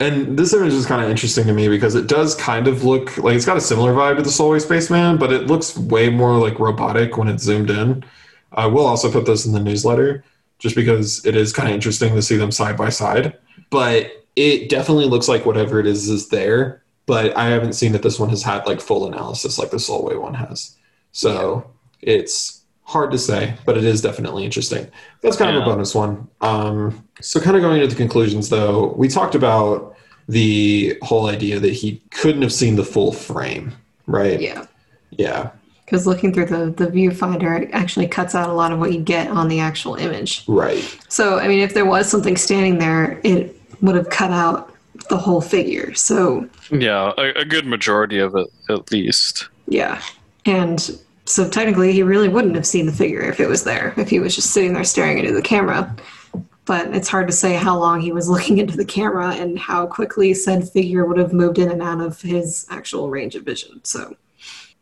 And this image is kind of interesting to me because it does kind of look like it's got a similar vibe to the Solway Spaceman, but it looks way more like robotic when it's zoomed in. I will also put this in the newsletter just because it is kind of interesting to see them side by side. But it definitely looks like whatever it is is there. But I haven't seen that this one has had like full analysis like the Solway one has. So it's hard to say, but it is definitely interesting. That's kind of a bonus one. Um, so, kind of going into the conclusions, though, we talked about the whole idea that he couldn't have seen the full frame, right?
Yeah.
Yeah.
Because looking through the, the viewfinder, it actually cuts out a lot of what you get on the actual image.
Right.
So, I mean, if there was something standing there, it would have cut out the whole figure. So,
Yeah, a, a good majority of it at least.
yeah. And so, technically, he really wouldn't have seen the figure if it was there, if he was just sitting there staring into the camera. But it's hard to say how long he was looking into the camera and how quickly said figure would have moved in and out of his actual range of vision. So,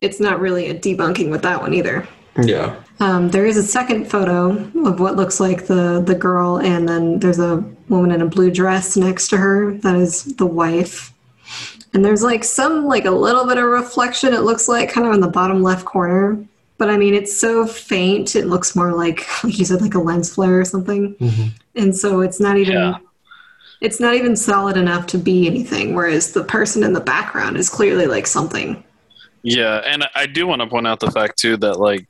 it's not really a debunking with that one either.
Yeah.
Um, there is a second photo of what looks like the the girl, and then there's a woman in a blue dress next to her. That is the wife. And there's like some, like a little bit of reflection, it looks like, kind of in the bottom left corner. But I mean, it's so faint, it looks more like, like you said, like a lens flare or something. Mm-hmm. And so it's not even.
Yeah.
It's not even solid enough to be anything, whereas the person in the background is clearly like something.
Yeah, and I do want to point out the fact too that like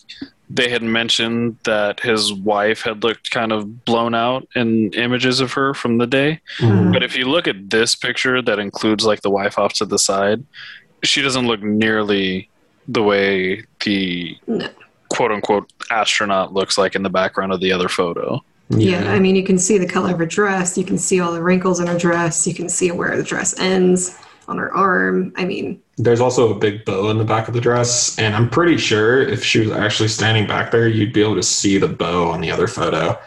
they had mentioned that his wife had looked kind of blown out in images of her from the day.
Mhm.
But if you look at this picture that includes like the wife off to the side, she doesn't look nearly the way the
No.
quote unquote astronaut looks like in the background of the other photo.
Yeah. I mean, you can see the color of her dress. You can see all the wrinkles in her dress. You can see where the dress ends on her arm. I mean,
There's also a big bow in the back of the dress, and I'm pretty sure if she was actually standing back there, you'd be able to see the bow on the other photo.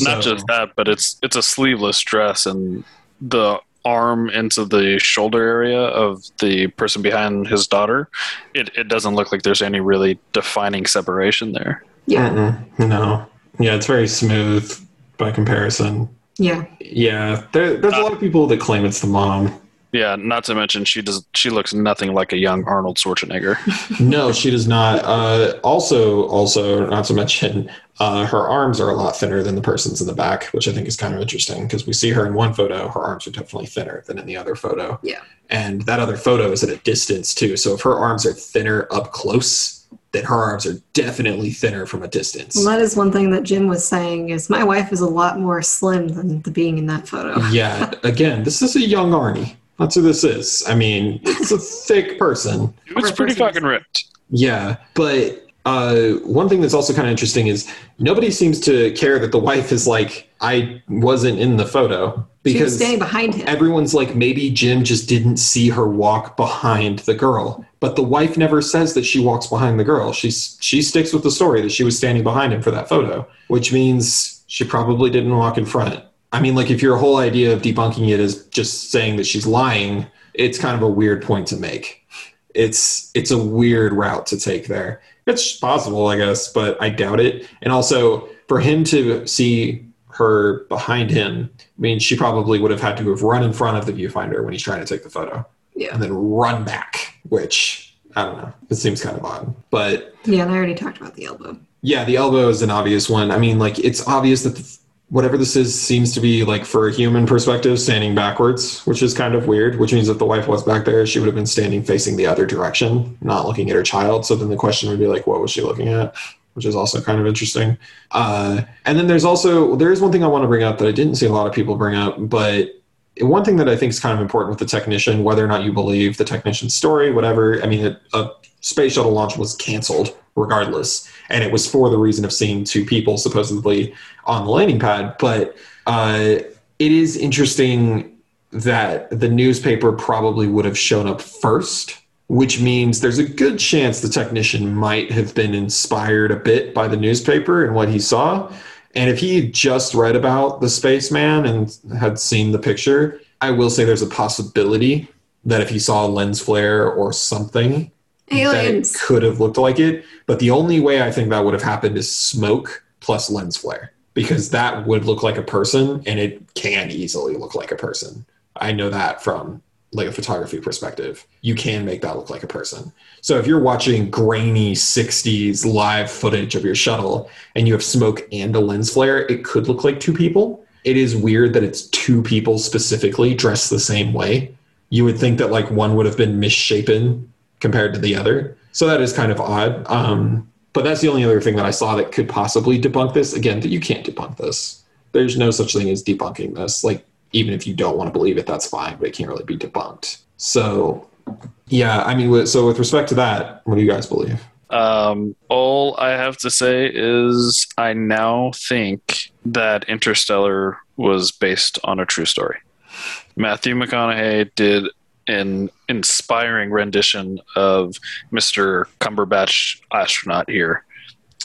Not just that, but it's it's a sleeveless dress and the arm into the shoulder area of the person behind his daughter, it, it doesn't look like there's any really defining separation there.
yeah,
Mm-mm. no, yeah, it's very smooth by comparison.
yeah.
Yeah, there, there's a uh, lot of people that claim it's the mom.
Yeah, not to mention she does she looks nothing like a young Arnold Schwarzenegger.
No, she does not. Uh, also, also, not to mention, uh, her arms are a lot thinner than the person's in the back, which I think is kind of interesting because we see her in one photo, her arms are definitely thinner than in the other photo.
Yeah.
And that other photo is at a distance too. So if her arms are thinner up close, then her arms are definitely thinner from a distance.
Well, that is one thing that Jim was saying is my wife is a lot more slim than the being in that photo.
yeah. Again, this is a young Arnie. That's who this is. I mean, it's a thick person.
It's pretty fucking ripped.
Yeah, but uh, one thing that's also kind of interesting is nobody seems to care that the wife is like, I wasn't in the photo
She was
because
standing behind him.
everyone's like, maybe Jim just didn't see her walk behind the girl. But the wife never says that she walks behind the girl. She's she sticks with the story that she was standing behind him for that photo, which means she probably didn't walk in front. I mean, like if your whole idea of debunking it is just saying that she's lying, it's kind of a weird point to make. It's it's a weird route to take there. It's possible, I guess, but I doubt it. And also for him to see her behind him, I mean, she probably would have had to have run in front of the viewfinder when he's trying to take the photo
Yeah.
and then run back, which I don't know. It seems kind of odd. But
Yeah, and I already talked about the elbow.
yeah, the elbow is an obvious one. I mean, like it's obvious that the, whatever this is seems to be like for a human perspective, standing backwards, which is kind of weird. Which means if the wife was back there, she would have been standing facing the other direction, not looking at her child. So then the question would be like, what was she looking at? Which is also kind of interesting. Uh, and then there's also there is one thing I want to bring up that I didn't see a lot of people bring up, but one thing that I think is kind of important with the technician, whether or not you believe the technician's story, whatever. I mean, it, a space shuttle launch was canceled regardless, and it was for the reason of seeing two people supposedly on the landing pad. But uh, it is interesting that the newspaper probably would have shown up first, which means there's a good chance the technician might have been inspired a bit by the newspaper and what he saw. And if he just read about the spaceman and had seen the picture, I will say there's a possibility that if he saw a lens flare or something, that it
Aliens.
could have looked like it. But the only way I think that would have happened is smoke plus lens flare, because that would look like a person and it can easily look like a person. I know that from like a photography perspective. You can make that look like a person. So if you're watching grainy 60s live footage of your shuttle and you have smoke and a lens flare, it could look like two people. It is weird that it's two people specifically dressed the same way. You would think that like one would have been misshapen compared to the other. So that is kind of odd. Um, but that's the only other thing that I saw that could possibly debunk this. Again, that you can't debunk this. There's no such thing as debunking this. Like even if you don't want to believe it, that's fine, but it can't really be debunked. So yeah, I mean, so with respect to that, what do you guys believe?
Um, all I have to say is I now think that Interstellar was based on a true story. Matthew McConaughey did an inspiring rendition of Mr. Cumberbatch astronaut here.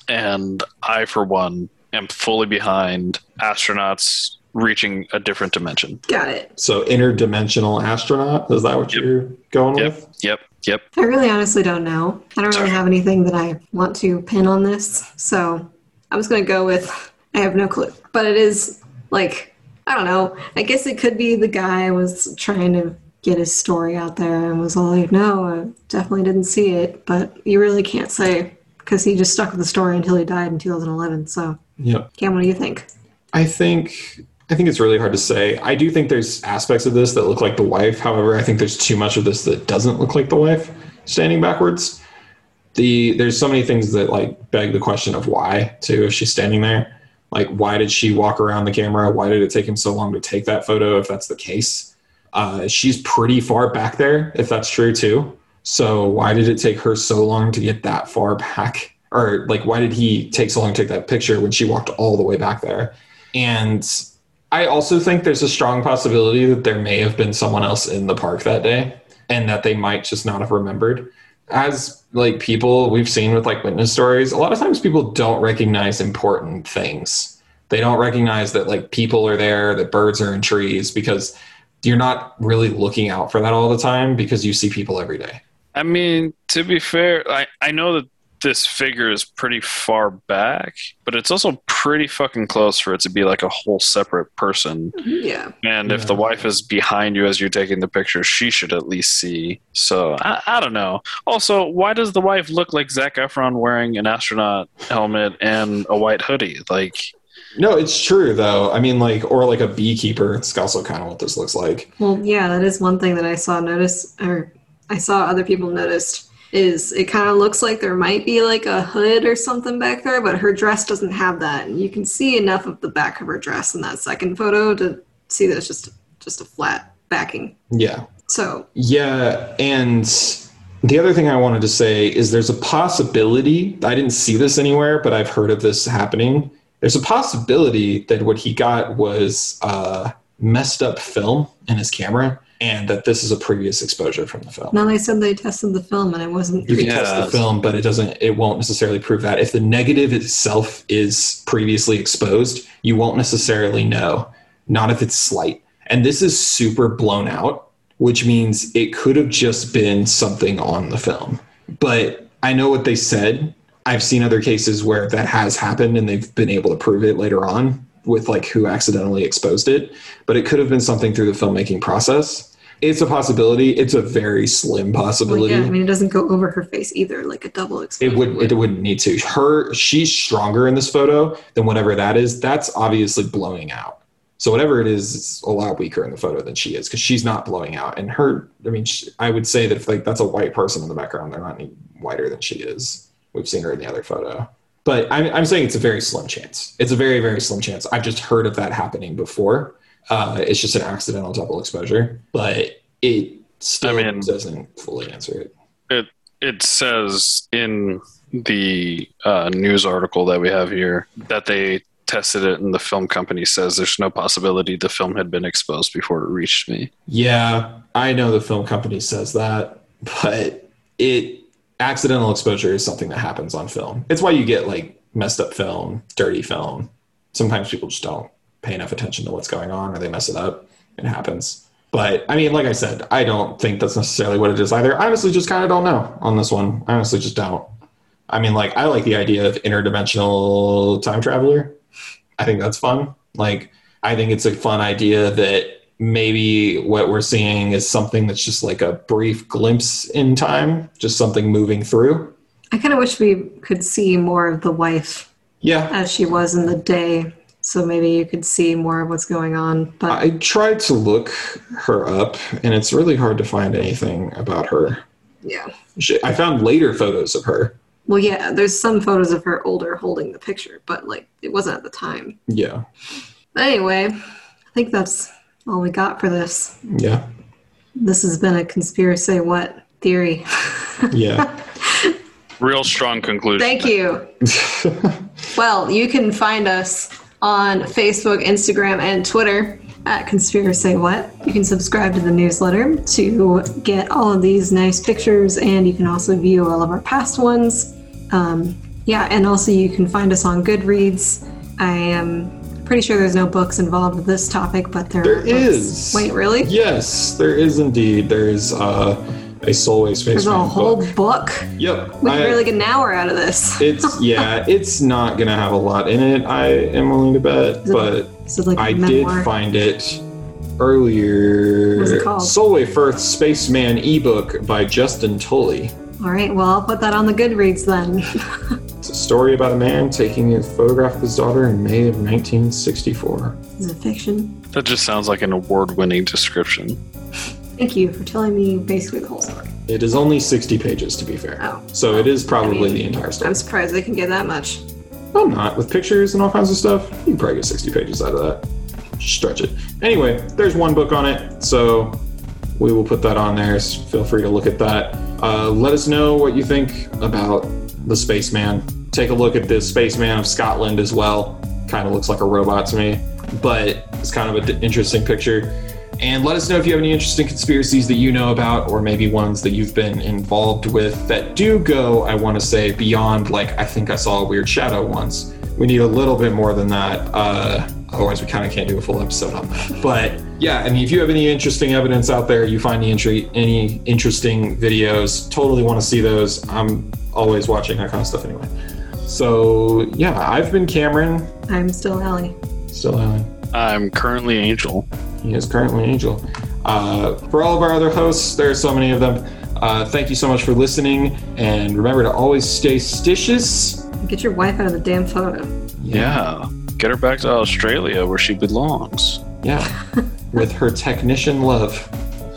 And I, for one, am fully behind astronauts reaching a different dimension.
Got it.
So interdimensional astronaut is that what
Yep.
you're going
Yep,
with?
yep, yep.
I really honestly don't know. I don't really have anything that I want to pin on this. So I'm just going to go with I have no clue. But it is like, I don't know. I guess it could be the guy was trying to get his story out there and was all like, no, I definitely didn't see it. But you really can't say because he just stuck with the story until he died in 2011. So,
Yep.
Cam, what do you think?
I think I think it's really hard to say. I do think there's aspects of this that look like the wife. However, I think there's too much of this that doesn't look like the wife standing backwards. The there's so many things that like beg the question of why too if she's standing there. Like why did she walk around the camera? Why did it take him so long to take that photo if that's the case? Uh, she's pretty far back there if that's true too. So why did it take her so long to get that far back? Or like why did he take so long to take that picture when she walked all the way back there? And I also think there's a strong possibility that there may have been someone else in the park that day and that they might just not have remembered. As like people we've seen with like witness stories, a lot of times people don't recognize important things. They don't recognize that like people are there, that birds are in trees because you're not really looking out for that all the time because you see people every day.
I mean, to be fair, I, I know that this figure is pretty far back, but it's also pretty fucking close for it to be like a whole separate person.
Yeah.
And if the wife is behind you as you're taking the picture, she should at least see. So I, I don't know. Also, why does the wife look like Zac Efron wearing an astronaut helmet and a white hoodie? Like,
No, it's true though. I mean, like, or like a beekeeper. It's also kind of what this looks like.
Well, yeah, that is one thing that I saw notice, or I saw other people noticed, is it kind of looks like there might be like a hood or something back there, but her dress doesn't have that, and you can see enough of the back of her dress in that second photo to see that it's just just a flat backing.
Yeah.
So
Yeah, and the other thing I wanted to say is there's a possibility. I didn't see this anywhere, but I've heard of this happening. There's a possibility that what he got was uh, messed up film in his camera, and that this is a previous exposure from the film.
now they said they tested the film and it wasn't.
You can
Yeah.
test the film, but it doesn't. It won't necessarily prove that. If the negative itself is previously exposed, you won't necessarily know. Not if it's slight. And this is super blown out, which means it could have just been something on the film. But I know what they said. I've seen other cases where that has happened, and they've been able to prove it later on with like who accidentally exposed it. But it could have been something through the filmmaking process. It's a possibility. It's a very slim
Well,
possibility.
yeah, I mean, it doesn't go over her face either, like a double exposure.
It would. It wouldn't need to. Her. She's stronger in this photo than whatever that is. That's obviously blowing out. So whatever it is, is a lot weaker in the photo than she is because she's not blowing out. And her. I mean, she, I would say that if like that's a white person in the background, they're not any whiter than she is. We've seen her in the other photo. But I'm, I'm saying it's a very slim chance. It's a very very slim chance. I've just heard of that happening before. Uh, it's just an accidental double exposure, but it still
I mean-
doesn't fully answer it.
it it says in the uh, news article that we have here that they tested it and the film company says there's no possibility the film had been exposed before it reached me
Yeah, I know the film company says that, but it accidental exposure is something that happens on film. It's why you get like messed up film, dirty film. Sometimes people just don't pay enough attention to what's going on or they mess it up. It happens. But I mean, like I said, I don't think that's necessarily what it is either. I honestly just kind of don't know on this one. I honestly just don't. I mean, like I like the idea of interdimensional time traveler. I think that's fun. Like I think it's a fun idea that maybe what we're seeing is something that's just like a brief glimpse in time, just something moving through.
I kind of wish we could see more of the wife
Yeah.
as she was in the day. So maybe you could see more of what's going on. But
I tried to look her up and it's really hard to find anything about her.
yeah.
She, I found later photos of her.
Well, yeah, there's some photos of her older holding the picture, but like it wasn't at the time.
Yeah.
But anyway, I think that's all we got for this.
Yeah.
This has been a conspiracy what theory.
Yeah.
real strong conclusion
Thank you. well, you can find us on Facebook, Instagram, and Twitter at Conspiracy What. You can subscribe to the newsletter to get all of these nice pictures, and you can also view all of our past ones. Um, yeah, and also you can find us on Goodreads. I am pretty sure there's no books involved with this topic, but there,
There
books. Wait, really?
yes, there is indeed. There is uh, a Solway
There's a whole
book.
book.
Yep.
We can really get an hour out of this.
it's yeah, it's not gonna have a lot in it. I am willing to bet, but
like
I
memoir.
did find it earlier.
What's it called?
Solway Firth Spaceman ebook by Justin Tully.
All right, well, I'll put that on the Goodreads then.
It's a story about a man taking a photograph of his daughter in May of 1964.
Is it fiction?
That just sounds like an award-winning description.
Thank you for telling me basically the whole story.
It is only 60 pages, to be fair.
Oh.
So it is probably
I mean,
the entire story.
I'm surprised they can get that much.
I'm not. With pictures and all kinds of stuff, you can probably get 60 pages out of that. Stretch it. Anyway, there's one book on it, so we will put that on there. So feel free to look at that. Uh, let us know what you think about the Spaceman. Take a look at the Spaceman of Scotland as well. Kind of looks like a robot to me, but it's kind of an interesting picture. And let us know if you have any interesting conspiracies that you know about, or maybe ones that you've been involved with that do go, I want to say, beyond, like, I think I saw a weird shadow once. We need a little bit more than that. Uh, otherwise, we kind of can't do a full episode on that. But yeah, I mean, if you have any interesting evidence out there, you find any, intri- any interesting videos, totally want to see those. I'm always watching that kind of stuff anyway. So yeah, I've been Cameron,
I'm still Allie.
still Alan.
I'm currently Angel.
He is currently Angel. Uh, for all of our other hosts, there are so many of them. Uh, thank you so much for listening, and remember to always stay stitious.
Get your wife out of the damn photo.
Yeah. Get her back to Australia where she belongs.
Yeah, with her technician love.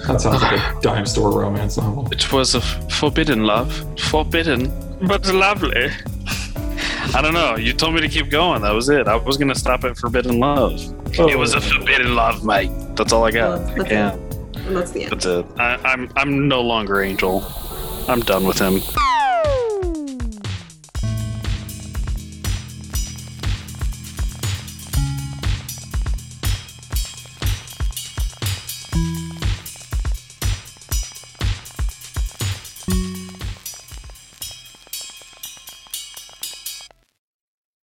That sounds like a ah. dime store romance novel.
It was a f- forbidden love. Forbidden, but lovely. I don't know. You told me to keep going. That was it. I was going to stop at forbidden love. Oh. It was a forbidden love, mate. That's all I got.
Well,
I
that's
can't.
it. And that's the end.
That's it. I, I'm I'm no longer Angel. I'm done with him.